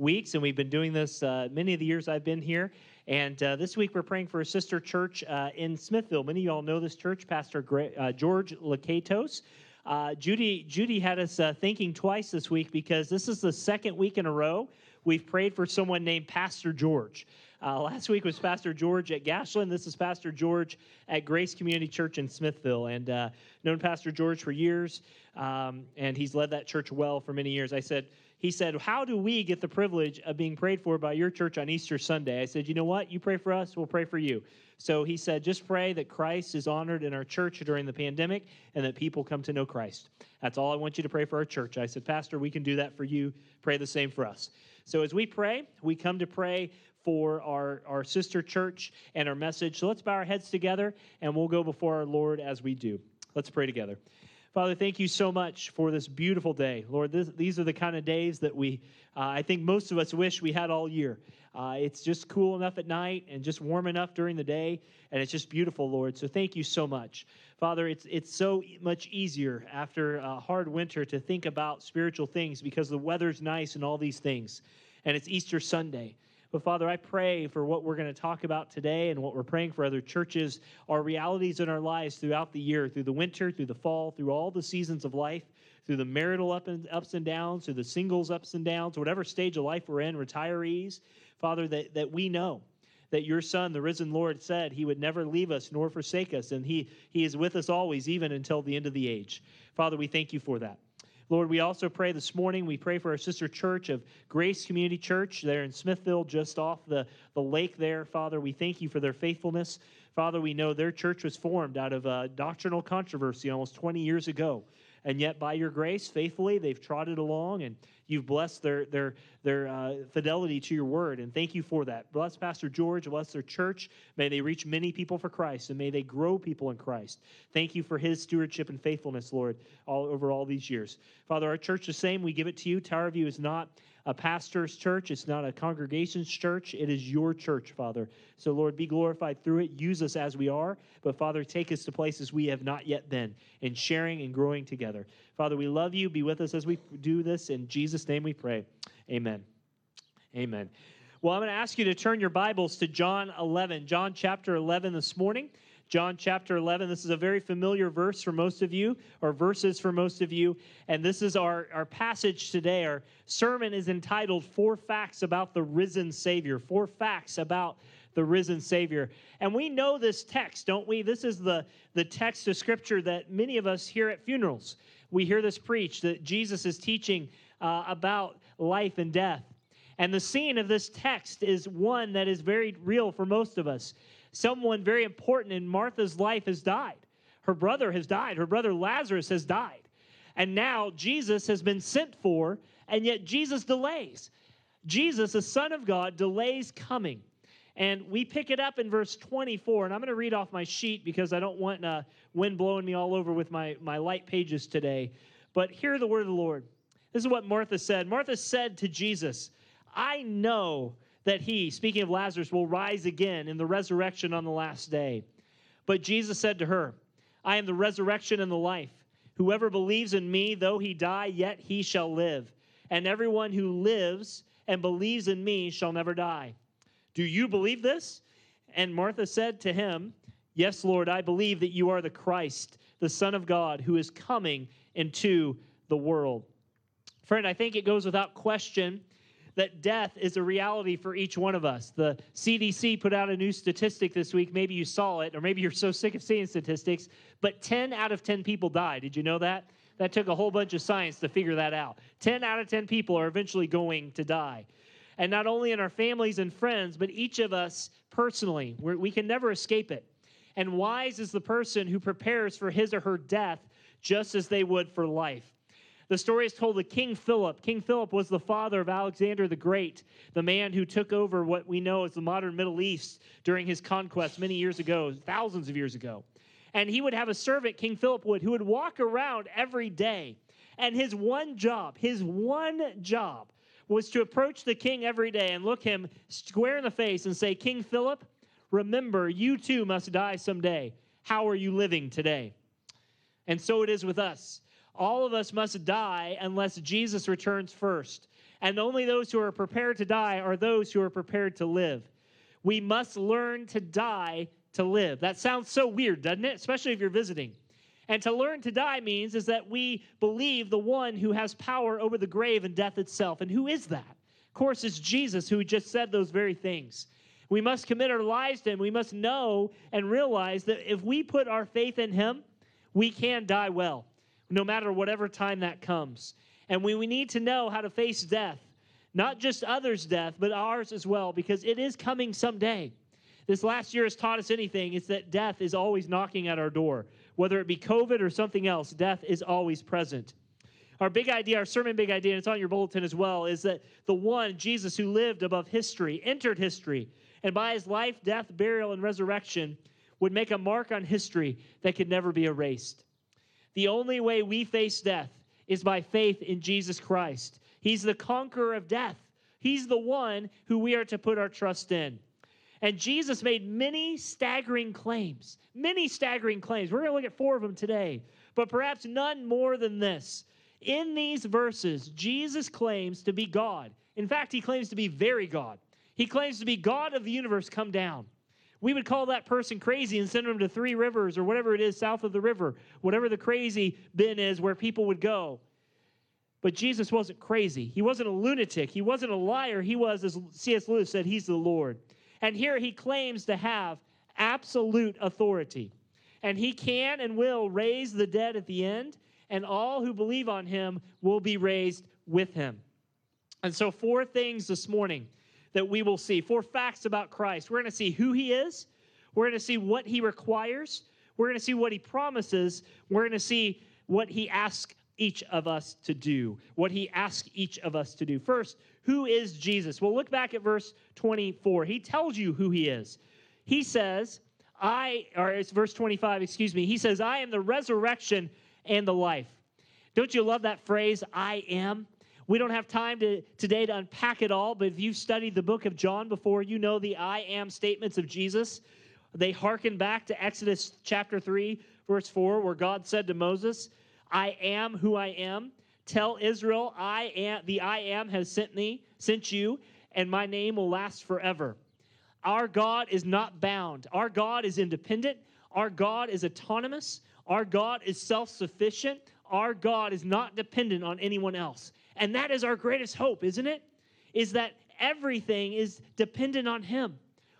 weeks, and we've been doing this uh, many of the years I've been here. And uh, this week we're praying for a sister church uh, in Smithville. Many of y'all know this church, Pastor uh, George Lakatos. Uh, Judy, Judy had us uh, thinking twice this week because this is the second week in a row we've prayed for someone named Pastor George. Uh, last week was Pastor George at Gashland. This is Pastor George at Grace Community Church in Smithville. And uh, known Pastor George for years, um, and he's led that church well for many years. I said, he said, How do we get the privilege of being prayed for by your church on Easter Sunday? I said, You know what? You pray for us, we'll pray for you. So he said, Just pray that Christ is honored in our church during the pandemic and that people come to know Christ. That's all I want you to pray for our church. I said, Pastor, we can do that for you. Pray the same for us. So as we pray, we come to pray for our, our sister church and our message. So let's bow our heads together and we'll go before our Lord as we do. Let's pray together. Father, thank you so much for this beautiful day. Lord, this, these are the kind of days that we, uh, I think most of us wish we had all year. Uh, it's just cool enough at night and just warm enough during the day, and it's just beautiful, Lord. So thank you so much. Father, it's, it's so much easier after a hard winter to think about spiritual things because the weather's nice and all these things. And it's Easter Sunday. But Father, I pray for what we're going to talk about today and what we're praying for other churches are realities in our lives throughout the year, through the winter, through the fall, through all the seasons of life, through the marital and, ups and downs, through the singles ups and downs, whatever stage of life we're in, retirees, Father, that, that we know that your son the risen lord said he would never leave us nor forsake us and he he is with us always even until the end of the age. Father we thank you for that Lord, we also pray this morning. We pray for our sister church of Grace Community Church there in Smithville, just off the, the lake there. Father, we thank you for their faithfulness. Father, we know their church was formed out of a doctrinal controversy almost 20 years ago. And yet by your grace, faithfully, they've trotted along and you've blessed their, their, their uh, fidelity to your word. And thank you for that. Bless Pastor George, bless their church. May they reach many people for Christ and may they grow people in Christ. Thank you for his stewardship and faithfulness, Lord, all over all these years. Father, our church the same. We give it to you. Tower View is not a pastor's church. It's not a congregation's church. It is your church, Father. So, Lord, be glorified through it. Use us as we are. But, Father, take us to places we have not yet been in sharing and growing together. Father, we love you. Be with us as we do this. In Jesus' name we pray. Amen. Amen. Well, I'm going to ask you to turn your Bibles to John 11, John chapter 11 this morning. John chapter 11. This is a very familiar verse for most of you, or verses for most of you. And this is our, our passage today. Our sermon is entitled Four Facts About the Risen Savior. Four Facts About the Risen Savior. And we know this text, don't we? This is the, the text of Scripture that many of us hear at funerals. We hear this preached that Jesus is teaching uh, about life and death. And the scene of this text is one that is very real for most of us someone very important in Martha's life has died. Her brother has died. Her brother Lazarus has died. And now Jesus has been sent for, and yet Jesus delays. Jesus, the Son of God, delays coming. And we pick it up in verse 24. And I'm going to read off my sheet because I don't want uh, wind blowing me all over with my, my light pages today. But hear the word of the Lord. This is what Martha said. Martha said to Jesus, I know that he, speaking of Lazarus, will rise again in the resurrection on the last day. But Jesus said to her, I am the resurrection and the life. Whoever believes in me, though he die, yet he shall live. And everyone who lives and believes in me shall never die. Do you believe this? And Martha said to him, Yes, Lord, I believe that you are the Christ, the Son of God, who is coming into the world. Friend, I think it goes without question that death is a reality for each one of us. The CDC put out a new statistic this week. Maybe you saw it, or maybe you're so sick of seeing statistics, but 10 out of 10 people die. Did you know that? That took a whole bunch of science to figure that out. 10 out of 10 people are eventually going to die. And not only in our families and friends, but each of us personally, we can never escape it. And wise is the person who prepares for his or her death just as they would for life. The story is told of King Philip. King Philip was the father of Alexander the Great, the man who took over what we know as the modern Middle East during his conquest many years ago, thousands of years ago. And he would have a servant, King Philip would, who would walk around every day. And his one job, his one job, was to approach the king every day and look him square in the face and say, King Philip, remember, you too must die someday. How are you living today? And so it is with us all of us must die unless Jesus returns first. And only those who are prepared to die are those who are prepared to live. We must learn to die to live. That sounds so weird, doesn't it? Especially if you're visiting. And to learn to die means is that we believe the one who has power over the grave and death itself. And who is that? Of course, it's Jesus who just said those very things. We must commit our lives to him. We must know and realize that if we put our faith in him, we can die well no matter whatever time that comes. And we, we need to know how to face death, not just others' death, but ours as well, because it is coming someday. This last year has taught us anything, it's that death is always knocking at our door. Whether it be COVID or something else, death is always present. Our big idea, our sermon big idea, and it's on your bulletin as well, is that the one, Jesus, who lived above history, entered history, and by his life, death, burial, and resurrection, would make a mark on history that could never be erased. The only way we face death is by faith in Jesus Christ. He's the conqueror of death. He's the one who we are to put our trust in. And Jesus made many staggering claims, many staggering claims. We're going to look at four of them today, but perhaps none more than this. In these verses, Jesus claims to be God. In fact, he claims to be very God. He claims to be God of the universe come down we would call that person crazy and send them to Three Rivers or whatever it is south of the river, whatever the crazy bin is where people would go. But Jesus wasn't crazy. He wasn't a lunatic. He wasn't a liar. He was, as C.S. Lewis said, he's the Lord. And here he claims to have absolute authority. And he can and will raise the dead at the end, and all who believe on him will be raised with him. And so, four things this morning that we will see. Four facts about Christ. We're going to see who he is, we're going to see what he requires, we're going to see what he promises, we're going to see what he asks each of us to do, what he asks each of us to do. First, who is Jesus? Well, look back at verse 24. He tells you who he is. He says, I, or it's verse 25, excuse me. He says, I am the resurrection and the life. Don't you love that phrase, I am? We don't have time to, today to unpack it all, but if you've studied the book of John before, you know the I am statements of Jesus. They hearken back to Exodus chapter 3, verse 4, where God said to Moses, I am who I am. Tell Israel, I am the I am has sent me, sent you, and my name will last forever. Our God is not bound. Our God is independent. Our God is autonomous. Our God is self sufficient. Our God is not dependent on anyone else. And that is our greatest hope, isn't it? Is that everything is dependent on Him.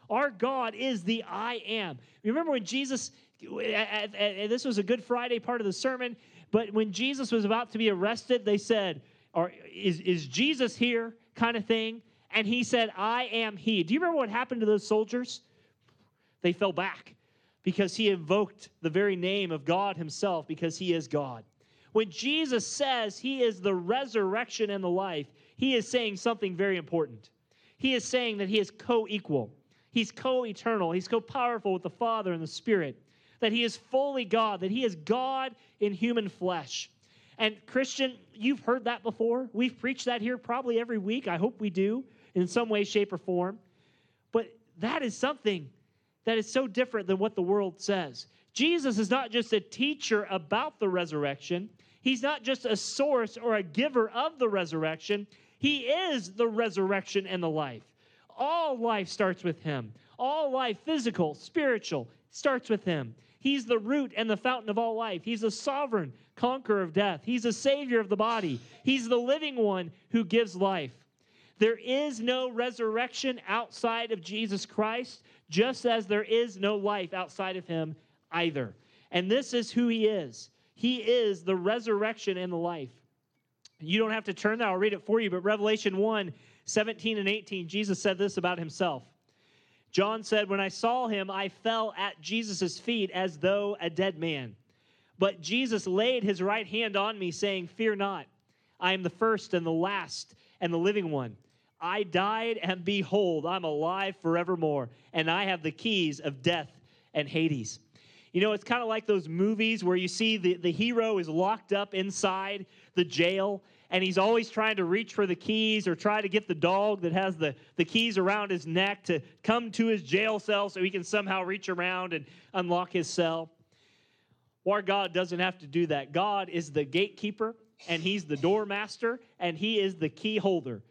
Our God is the I am. Remember when Jesus, this was a Good Friday part of the sermon, but when Jesus was about to be arrested, they said, or is, is Jesus here? kind of thing. And he said, I am he. Do you remember what happened to those soldiers? They fell back because he invoked the very name of God himself because he is God. When Jesus says he is the resurrection and the life, he is saying something very important. He is saying that he is co equal, he's co eternal, he's co powerful with the Father and the Spirit, that he is fully God, that he is God in human flesh. And Christian, you've heard that before. We've preached that here probably every week. I hope we do in some way, shape, or form. But that is something that is so different than what the world says. Jesus is not just a teacher about the resurrection, He's not just a source or a giver of the resurrection, He is the resurrection and the life. All life starts with Him. All life, physical, spiritual, starts with Him. He's the root and the fountain of all life. He's the sovereign conqueror of death. He's the savior of the body. He's the living one who gives life. There is no resurrection outside of Jesus Christ, just as there is no life outside of Him either. And this is who He is. He is the resurrection and the life. You don't have to turn that, I'll read it for you, but Revelation 1 17 and 18, Jesus said this about himself. John said, When I saw him, I fell at Jesus' feet as though a dead man. But Jesus laid his right hand on me, saying, Fear not, I am the first and the last and the living one. I died, and behold, I'm alive forevermore, and I have the keys of death and Hades. You know, it's kind of like those movies where you see the, the hero is locked up inside the jail and he's always trying to reach for the keys or try to get the dog that has the, the keys around his neck to come to his jail cell so he can somehow reach around and unlock his cell. Our God doesn't have to do that. God is the gatekeeper and he's the doormaster and he is the key holder.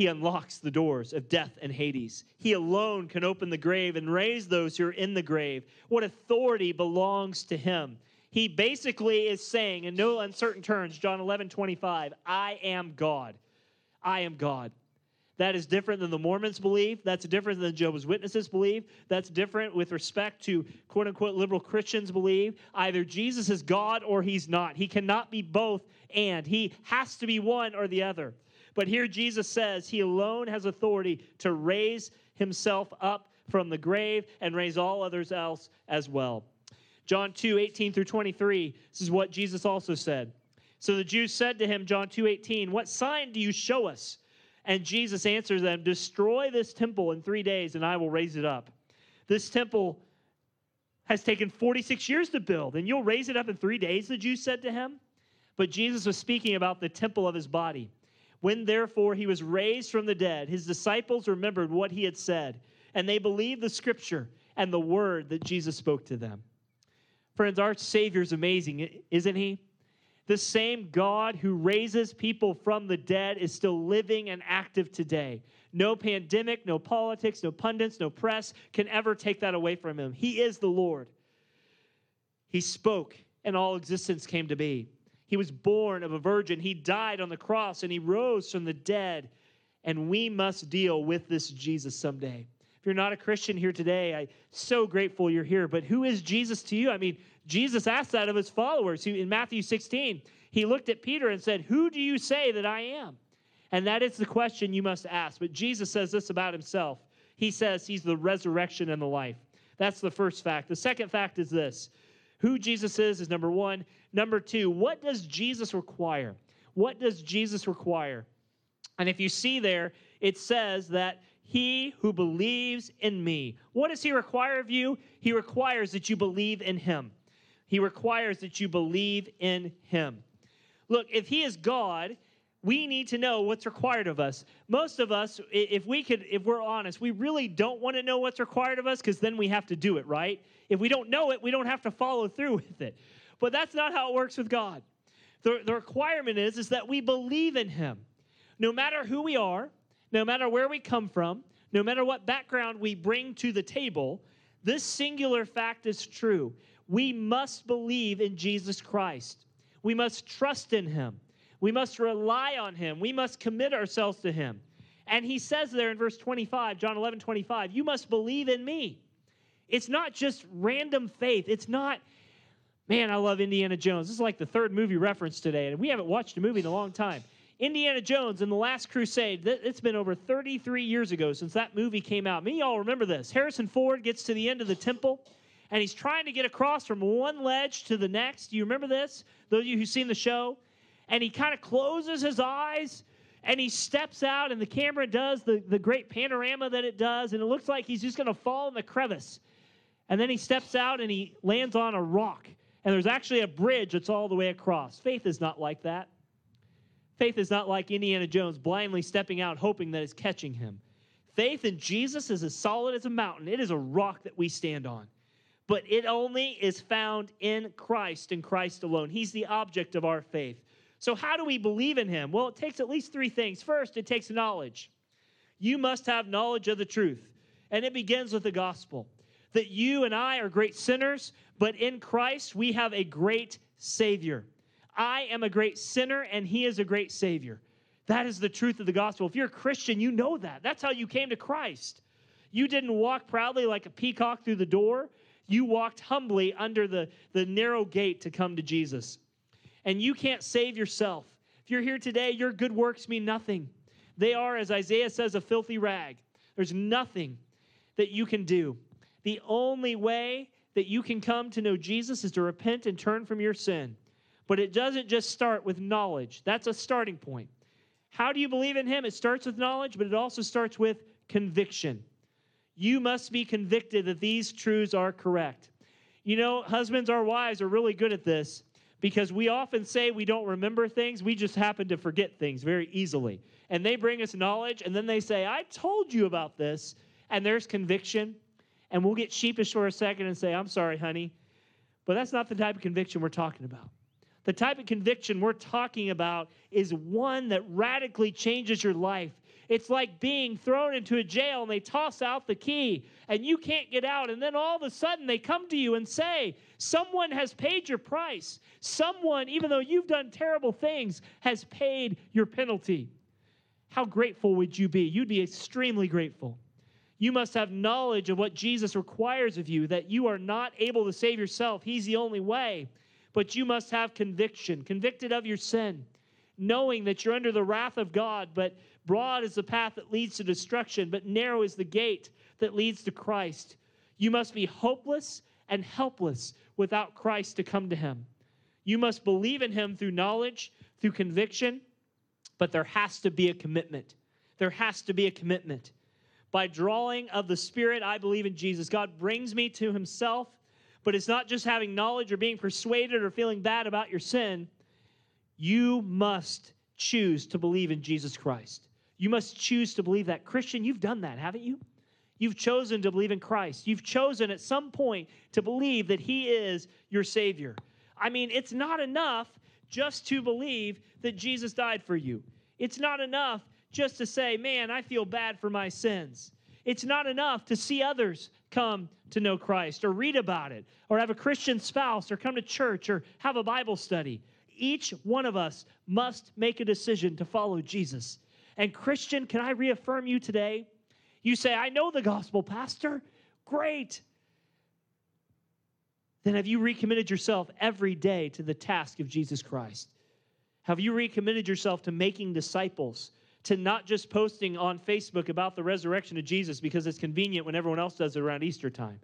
He unlocks the doors of death and Hades. He alone can open the grave and raise those who are in the grave. What authority belongs to him? He basically is saying, in no uncertain terms, John 11 25, I am God. I am God. That is different than the Mormons believe. That's different than Jehovah's Witnesses believe. That's different with respect to quote unquote liberal Christians believe. Either Jesus is God or he's not. He cannot be both and. He has to be one or the other. But here Jesus says he alone has authority to raise himself up from the grave and raise all others else as well. John 2, 18 through 23, this is what Jesus also said. So the Jews said to him, John 2, 18, What sign do you show us? And Jesus answers them, Destroy this temple in three days, and I will raise it up. This temple has taken 46 years to build, and you'll raise it up in three days, the Jews said to him. But Jesus was speaking about the temple of his body. When therefore he was raised from the dead, his disciples remembered what he had said, and they believed the scripture and the word that Jesus spoke to them. Friends, our Savior is amazing, isn't he? The same God who raises people from the dead is still living and active today. No pandemic, no politics, no pundits, no press can ever take that away from him. He is the Lord. He spoke, and all existence came to be. He was born of a virgin. He died on the cross and he rose from the dead. And we must deal with this Jesus someday. If you're not a Christian here today, I'm so grateful you're here. But who is Jesus to you? I mean, Jesus asked that of his followers. In Matthew 16, he looked at Peter and said, Who do you say that I am? And that is the question you must ask. But Jesus says this about himself He says he's the resurrection and the life. That's the first fact. The second fact is this Who Jesus is is number one. Number two, what does Jesus require? What does Jesus require? And if you see there, it says that he who believes in me. What does he require of you? He requires that you believe in him. He requires that you believe in him. Look, if he is God, we need to know what's required of us. Most of us, if we could, if we're honest, we really don't want to know what's required of us because then we have to do it, right? If we don't know it, we don't have to follow through with it. But that's not how it works with God. The, the requirement is, is that we believe in Him. No matter who we are, no matter where we come from, no matter what background we bring to the table, this singular fact is true. We must believe in Jesus Christ. We must trust in Him. We must rely on him. We must commit ourselves to him. And he says there in verse 25, John 11, 25, you must believe in me. It's not just random faith. It's not, man, I love Indiana Jones. This is like the third movie reference today, and we haven't watched a movie in a long time. Indiana Jones and the Last Crusade, it's been over 33 years ago since that movie came out. Me, y'all remember this. Harrison Ford gets to the end of the temple, and he's trying to get across from one ledge to the next. Do you remember this? Those of you who've seen the show? And he kind of closes his eyes and he steps out, and the camera does the, the great panorama that it does, and it looks like he's just going to fall in the crevice. And then he steps out and he lands on a rock, and there's actually a bridge that's all the way across. Faith is not like that. Faith is not like Indiana Jones blindly stepping out, hoping that it's catching him. Faith in Jesus is as solid as a mountain, it is a rock that we stand on. But it only is found in Christ and Christ alone. He's the object of our faith. So, how do we believe in him? Well, it takes at least three things. First, it takes knowledge. You must have knowledge of the truth, and it begins with the gospel that you and I are great sinners, but in Christ we have a great Savior. I am a great sinner, and He is a great Savior. That is the truth of the gospel. If you're a Christian, you know that. That's how you came to Christ. You didn't walk proudly like a peacock through the door, you walked humbly under the, the narrow gate to come to Jesus and you can't save yourself. If you're here today, your good works mean nothing. They are, as Isaiah says, a filthy rag. There's nothing that you can do. The only way that you can come to know Jesus is to repent and turn from your sin. But it doesn't just start with knowledge, that's a starting point. How do you believe in Him? It starts with knowledge, but it also starts with conviction. You must be convicted that these truths are correct. You know, husbands or wives are really good at this because we often say we don't remember things, we just happen to forget things very easily. And they bring us knowledge, and then they say, I told you about this, and there's conviction. And we'll get sheepish for a second and say, I'm sorry, honey. But that's not the type of conviction we're talking about. The type of conviction we're talking about is one that radically changes your life it's like being thrown into a jail and they toss out the key and you can't get out. And then all of a sudden they come to you and say, Someone has paid your price. Someone, even though you've done terrible things, has paid your penalty. How grateful would you be? You'd be extremely grateful. You must have knowledge of what Jesus requires of you, that you are not able to save yourself. He's the only way. But you must have conviction, convicted of your sin, knowing that you're under the wrath of God, but Broad is the path that leads to destruction, but narrow is the gate that leads to Christ. You must be hopeless and helpless without Christ to come to Him. You must believe in Him through knowledge, through conviction, but there has to be a commitment. There has to be a commitment. By drawing of the Spirit, I believe in Jesus. God brings me to Himself, but it's not just having knowledge or being persuaded or feeling bad about your sin. You must choose to believe in Jesus Christ. You must choose to believe that. Christian, you've done that, haven't you? You've chosen to believe in Christ. You've chosen at some point to believe that He is your Savior. I mean, it's not enough just to believe that Jesus died for you. It's not enough just to say, man, I feel bad for my sins. It's not enough to see others come to know Christ or read about it or have a Christian spouse or come to church or have a Bible study. Each one of us must make a decision to follow Jesus. And, Christian, can I reaffirm you today? You say, I know the gospel, Pastor. Great. Then have you recommitted yourself every day to the task of Jesus Christ? Have you recommitted yourself to making disciples, to not just posting on Facebook about the resurrection of Jesus because it's convenient when everyone else does it around Easter time?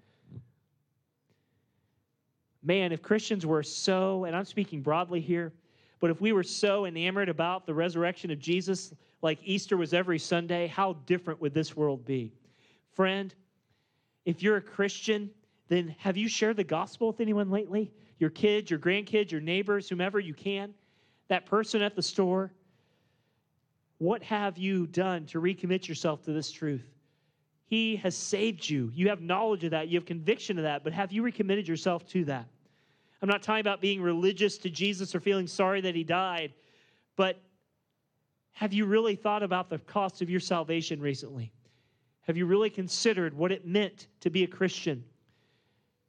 man, if Christians were so, and I'm speaking broadly here, but if we were so enamored about the resurrection of Jesus like Easter was every Sunday, how different would this world be? Friend, if you're a Christian, then have you shared the gospel with anyone lately? Your kids, your grandkids, your neighbors, whomever you can? That person at the store? What have you done to recommit yourself to this truth? He has saved you. You have knowledge of that. You have conviction of that. But have you recommitted yourself to that? I'm not talking about being religious to Jesus or feeling sorry that he died, but have you really thought about the cost of your salvation recently? Have you really considered what it meant to be a Christian?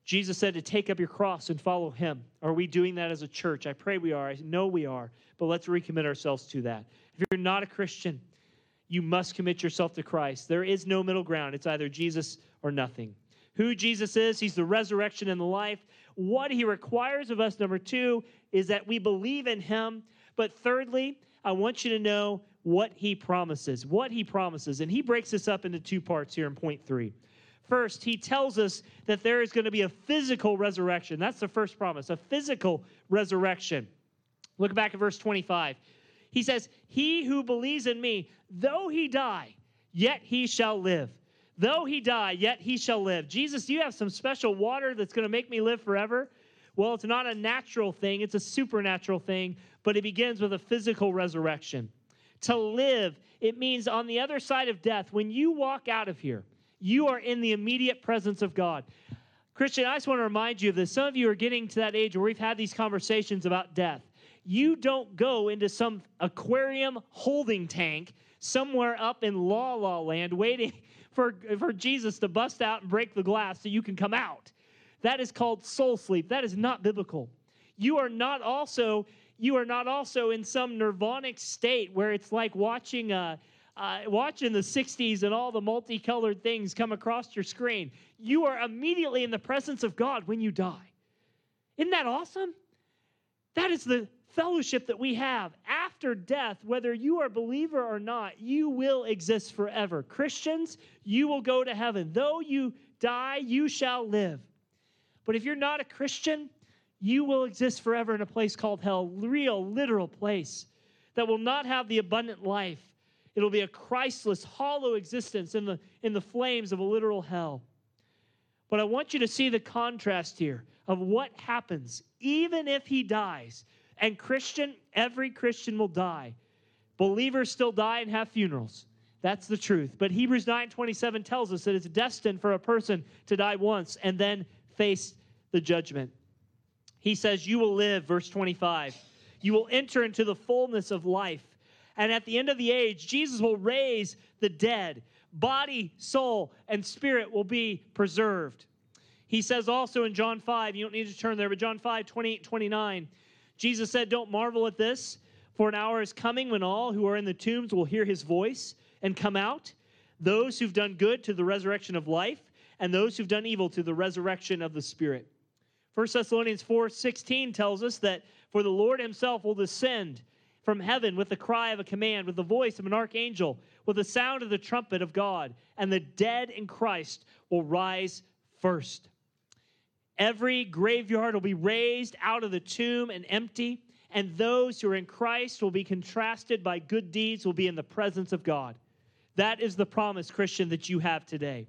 Jesus said to take up your cross and follow him. Are we doing that as a church? I pray we are. I know we are. But let's recommit ourselves to that. If you're not a Christian, you must commit yourself to Christ. There is no middle ground. It's either Jesus or nothing. Who Jesus is, he's the resurrection and the life. What he requires of us, number two, is that we believe in him. But thirdly, I want you to know what he promises. What he promises. And he breaks this up into two parts here in point three. First, he tells us that there is going to be a physical resurrection. That's the first promise, a physical resurrection. Look back at verse 25. He says, He who believes in me, though he die, yet he shall live. Though he die, yet he shall live. Jesus, you have some special water that's going to make me live forever? Well, it's not a natural thing, it's a supernatural thing, but it begins with a physical resurrection. To live, it means on the other side of death, when you walk out of here, you are in the immediate presence of God. Christian, I just want to remind you of this. Some of you are getting to that age where we've had these conversations about death you don't go into some aquarium holding tank somewhere up in La La Land waiting for, for Jesus to bust out and break the glass so you can come out. That is called soul sleep. That is not biblical. You are not also you are not also in some nirvanic state where it's like watching uh, uh, watching the 60s and all the multicolored things come across your screen. You are immediately in the presence of God when you die. Isn't that awesome? That is the fellowship that we have after death, whether you are a believer or not, you will exist forever. Christians, you will go to heaven. Though you die, you shall live. But if you're not a Christian, you will exist forever in a place called hell, real, literal place that will not have the abundant life. It'll be a Christless, hollow existence in the, in the flames of a literal hell. But I want you to see the contrast here of what happens even if he dies. And Christian, every Christian will die. Believers still die and have funerals. That's the truth. But Hebrews 9:27 tells us that it's destined for a person to die once and then face the judgment. He says, "You will live," verse 25. You will enter into the fullness of life. And at the end of the age, Jesus will raise the dead. Body, soul, and spirit will be preserved. He says also in John 5, you don't need to turn there, but John 5, 28, 29, Jesus said, Don't marvel at this, for an hour is coming when all who are in the tombs will hear his voice and come out, those who've done good to the resurrection of life, and those who've done evil to the resurrection of the Spirit. 1 Thessalonians 4 16 tells us that for the Lord himself will descend from heaven with the cry of a command, with the voice of an archangel, with the sound of the trumpet of God, and the dead in Christ will rise first. Every graveyard will be raised out of the tomb and empty, and those who are in Christ will be contrasted by good deeds, will be in the presence of God. That is the promise, Christian, that you have today.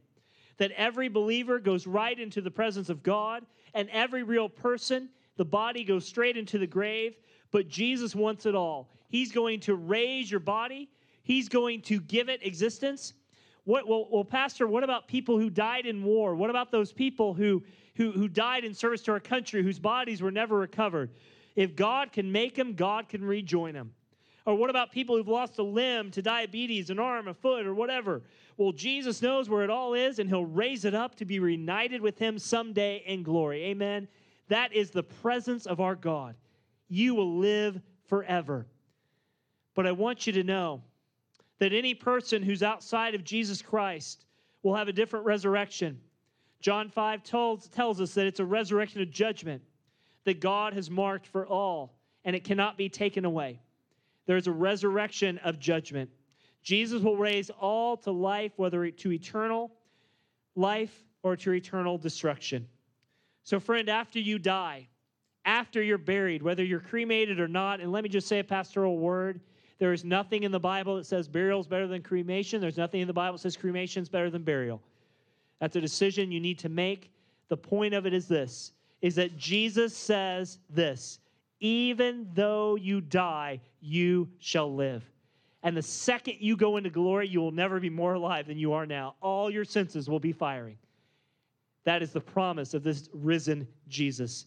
That every believer goes right into the presence of God, and every real person, the body goes straight into the grave, but Jesus wants it all. He's going to raise your body, He's going to give it existence. What, well, well, Pastor, what about people who died in war? What about those people who who, who died in service to our country, whose bodies were never recovered. If God can make them, God can rejoin them. Or what about people who've lost a limb to diabetes, an arm, a foot, or whatever? Well, Jesus knows where it all is, and He'll raise it up to be reunited with Him someday in glory. Amen. That is the presence of our God. You will live forever. But I want you to know that any person who's outside of Jesus Christ will have a different resurrection. John 5 tells, tells us that it's a resurrection of judgment that God has marked for all, and it cannot be taken away. There's a resurrection of judgment. Jesus will raise all to life, whether to eternal life or to eternal destruction. So, friend, after you die, after you're buried, whether you're cremated or not, and let me just say a pastoral word. There is nothing in the Bible that says burial is better than cremation. There's nothing in the Bible that says cremation is better than burial. That's a decision you need to make. The point of it is this is that Jesus says this even though you die, you shall live. And the second you go into glory, you will never be more alive than you are now. All your senses will be firing. That is the promise of this risen Jesus.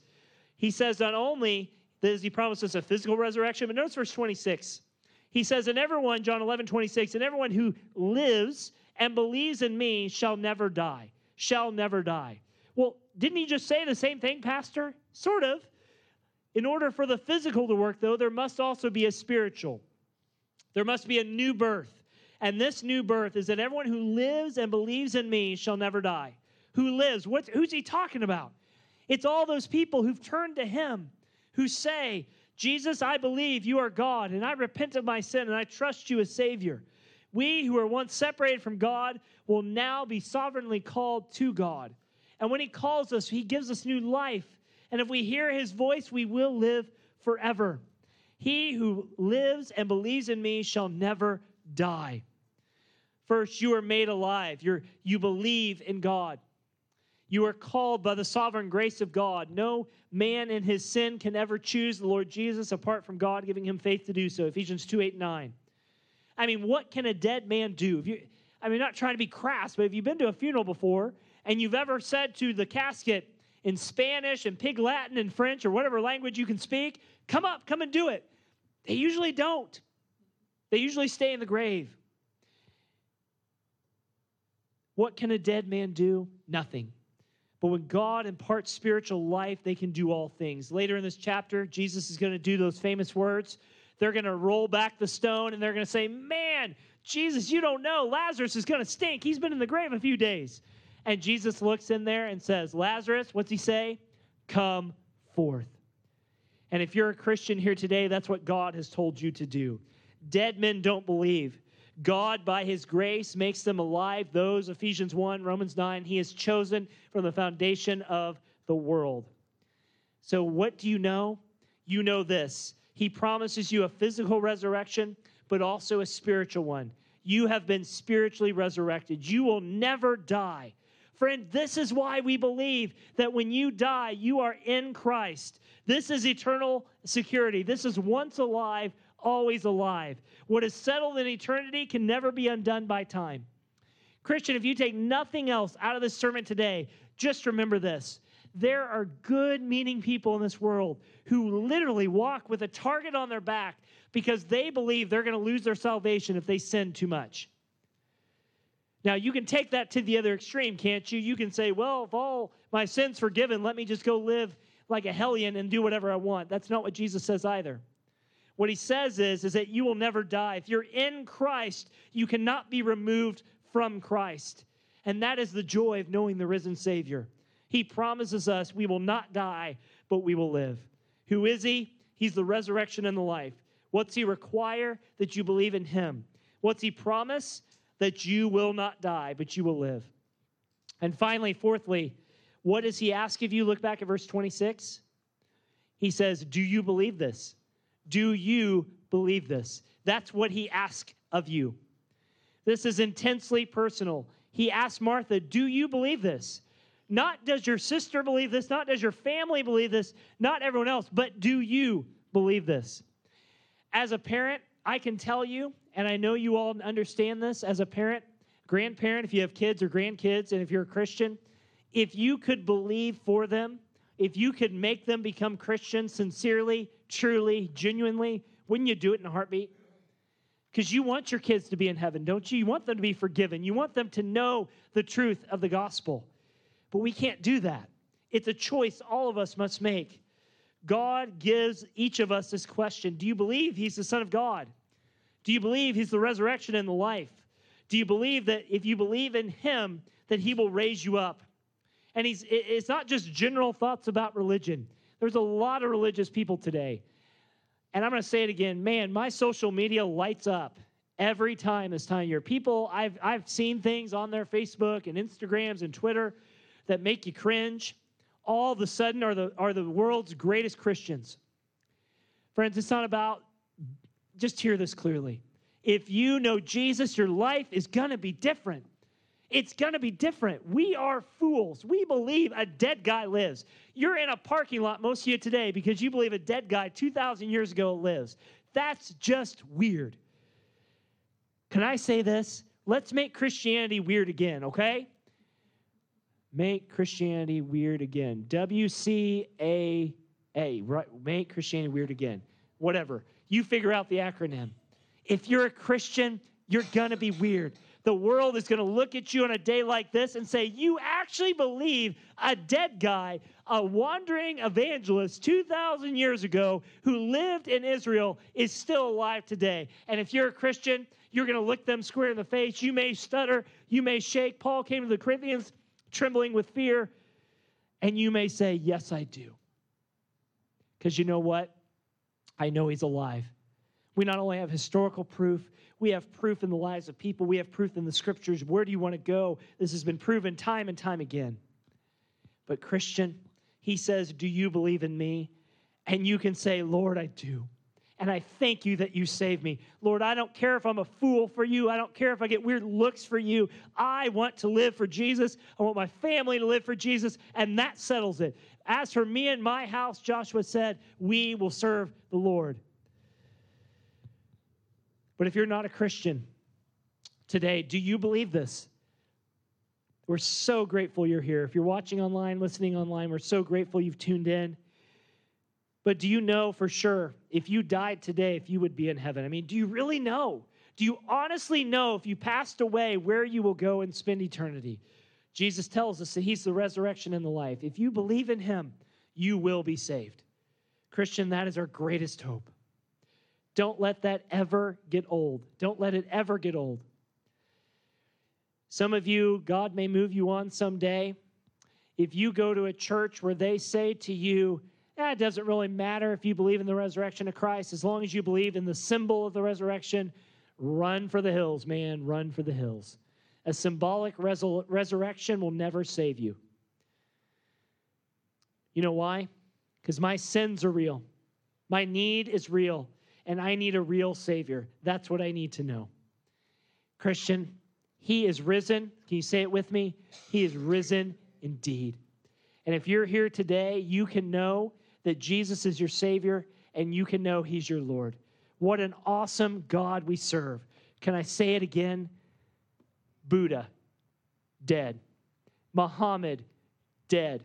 He says not only does he promise us a physical resurrection, but notice verse 26. He says, And everyone, John 11, 26, and everyone who lives and believes in me shall never die. Shall never die. Well, didn't he just say the same thing, Pastor? Sort of. In order for the physical to work, though, there must also be a spiritual. There must be a new birth. And this new birth is that everyone who lives and believes in me shall never die. Who lives? Who's he talking about? It's all those people who've turned to him, who say, Jesus, I believe you are God, and I repent of my sin, and I trust you as Savior. We who were once separated from God will now be sovereignly called to God. And when He calls us, He gives us new life. And if we hear His voice, we will live forever. He who lives and believes in me shall never die. First, you are made alive. You're, you believe in God. You are called by the sovereign grace of God. No man in his sin can ever choose the Lord Jesus apart from God giving him faith to do so. Ephesians 2 8 9. I mean, what can a dead man do? If you, I mean, not trying to be crass, but if you've been to a funeral before and you've ever said to the casket in Spanish and Pig Latin and French or whatever language you can speak, come up, come and do it. They usually don't. They usually stay in the grave. What can a dead man do? Nothing. But when God imparts spiritual life, they can do all things. Later in this chapter, Jesus is going to do those famous words. They're going to roll back the stone and they're going to say, Man, Jesus, you don't know. Lazarus is going to stink. He's been in the grave a few days. And Jesus looks in there and says, Lazarus, what's he say? Come forth. And if you're a Christian here today, that's what God has told you to do. Dead men don't believe. God, by his grace, makes them alive. Those, Ephesians 1, Romans 9, he has chosen from the foundation of the world. So, what do you know? You know this. He promises you a physical resurrection, but also a spiritual one. You have been spiritually resurrected. You will never die. Friend, this is why we believe that when you die, you are in Christ. This is eternal security. This is once alive, always alive. What is settled in eternity can never be undone by time. Christian, if you take nothing else out of this sermon today, just remember this. There are good, meaning people in this world who literally walk with a target on their back because they believe they're going to lose their salvation if they sin too much. Now, you can take that to the other extreme, can't you? You can say, well, if all my sins forgiven, let me just go live like a hellion and do whatever I want. That's not what Jesus says either. What he says is, is that you will never die. If you're in Christ, you cannot be removed from Christ. And that is the joy of knowing the risen Savior. He promises us we will not die, but we will live. Who is he? He's the resurrection and the life. What's he require? That you believe in him. What's he promise? That you will not die, but you will live. And finally, fourthly, what does he ask of you? Look back at verse 26. He says, Do you believe this? Do you believe this? That's what he asks of you. This is intensely personal. He asked Martha, Do you believe this? Not does your sister believe this, not does your family believe this, not everyone else, but do you believe this? As a parent, I can tell you and I know you all understand this as a parent, grandparent, if you have kids or grandkids, and if you're a Christian, if you could believe for them, if you could make them become Christians sincerely, truly, genuinely, wouldn't you do it in a heartbeat? Because you want your kids to be in heaven, don't you? You want them to be forgiven. You want them to know the truth of the gospel. But we can't do that. It's a choice all of us must make. God gives each of us this question Do you believe He's the Son of God? Do you believe he's the resurrection and the life? Do you believe that if you believe in him, that he will raise you up? And he's it's not just general thoughts about religion. There's a lot of religious people today. And I'm going to say it again, man, my social media lights up every time this time of year. People, I've I've seen things on their Facebook and Instagrams and Twitter that make you cringe. all of a sudden are the, are the world's greatest Christians. Friends, it's not about, just hear this clearly. If you know Jesus, your life is going to be different. It's going to be different. We are fools. We believe a dead guy lives. You're in a parking lot, most of you today, because you believe a dead guy 2,000 years ago lives. That's just weird. Can I say this? Let's make Christianity weird again, okay? Make Christianity weird again. W C A A, right? Make Christianity weird again. Whatever. You figure out the acronym. If you're a Christian, you're to be weird the world is to look at you on a day like this and say, You actually believe a dead guy, a wandering evangelist 2,000 years ago who lived in Israel, is still alive today. And if you're a Christian, you're going to look them square in the face. You may stutter, you may shake. Paul came to the Corinthians trembling with fear, and you may say, Yes, I do. Because you know what? I know he's alive. We not only have historical proof, we have proof in the lives of people. We have proof in the scriptures. Where do you want to go? This has been proven time and time again. But, Christian, he says, Do you believe in me? And you can say, Lord, I do. And I thank you that you saved me. Lord, I don't care if I'm a fool for you. I don't care if I get weird looks for you. I want to live for Jesus. I want my family to live for Jesus. And that settles it. As for me and my house, Joshua said, we will serve the Lord. But if you're not a Christian today, do you believe this? We're so grateful you're here. If you're watching online, listening online, we're so grateful you've tuned in. But do you know for sure if you died today, if you would be in heaven? I mean, do you really know? Do you honestly know if you passed away where you will go and spend eternity? Jesus tells us that He's the resurrection and the life. If you believe in Him, you will be saved. Christian, that is our greatest hope. Don't let that ever get old. Don't let it ever get old. Some of you, God may move you on someday. If you go to a church where they say to you, eh, it doesn't really matter if you believe in the resurrection of Christ, as long as you believe in the symbol of the resurrection, run for the hills, man, run for the hills. A symbolic resur- resurrection will never save you. You know why? Because my sins are real, my need is real and I need a real Savior. That's what I need to know. Christian, He is risen. Can you say it with me? He is risen indeed. And if you're here today, you can know that Jesus is your Savior and you can know He's your Lord. What an awesome God we serve. Can I say it again? Buddha, dead. Muhammad, dead.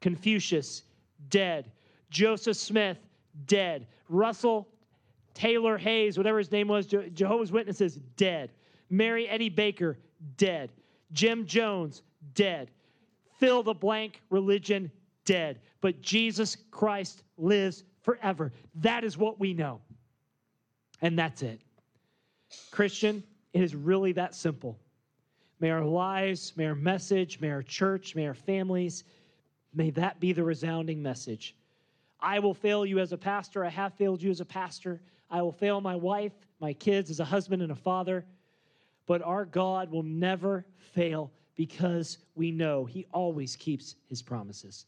Confucius, dead. Joseph Smith, dead. Russell Taylor Hayes, whatever his name was, Jehovah's Witnesses, dead. Mary Eddy Baker, dead. Jim Jones, dead. Fill the blank religion, dead. But Jesus Christ lives forever. That is what we know. And that's it. Christian, it is really that simple. May our lives, may our message, may our church, may our families, may that be the resounding message. I will fail you as a pastor. I have failed you as a pastor. I will fail my wife, my kids as a husband and a father. But our God will never fail because we know He always keeps His promises.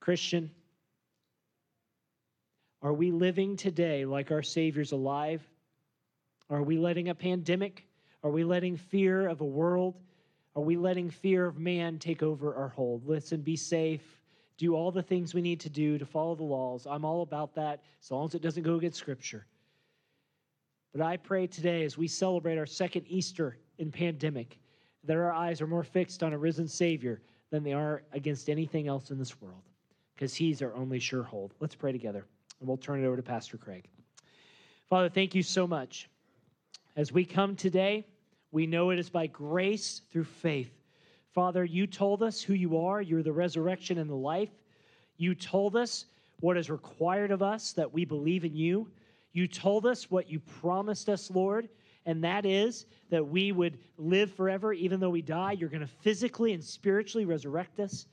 Christian, are we living today like our Savior's alive? Are we letting a pandemic? Are we letting fear of a world? Are we letting fear of man take over our hold? Listen, be safe do all the things we need to do to follow the laws. I'm all about that as long as it doesn't go against Scripture. But I pray today as we celebrate our second Easter in pandemic that our eyes are more fixed on a risen Savior than they are against anything else in this world because He's our only sure hold. Let's pray together and we'll turn it over to Pastor Craig. Father, thank you so much. As we come today, we know it is by grace through faith Father, you told us who you are. You're the resurrection and the life. You told us what is required of us that we believe in you. You told us what you promised us, Lord, and that is that we would live forever even though we die. You're going to physically and spiritually resurrect us.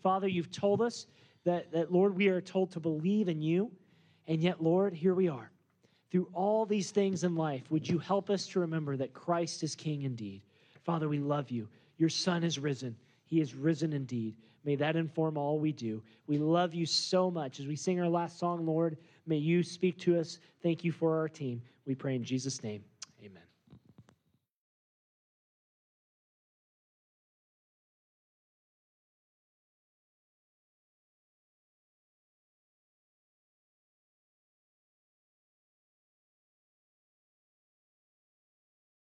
Father, you've told us that, that, Lord, we are told to believe in you, and yet, Lord, here we are. Through all these things in life, would you help us to remember that Christ is King indeed? Father, we love you. Your Son is risen. He is risen indeed. May that inform all we do. We love you so much. As we sing our last song, Lord, may you speak to us. Thank you for our team. We pray in Jesus' name.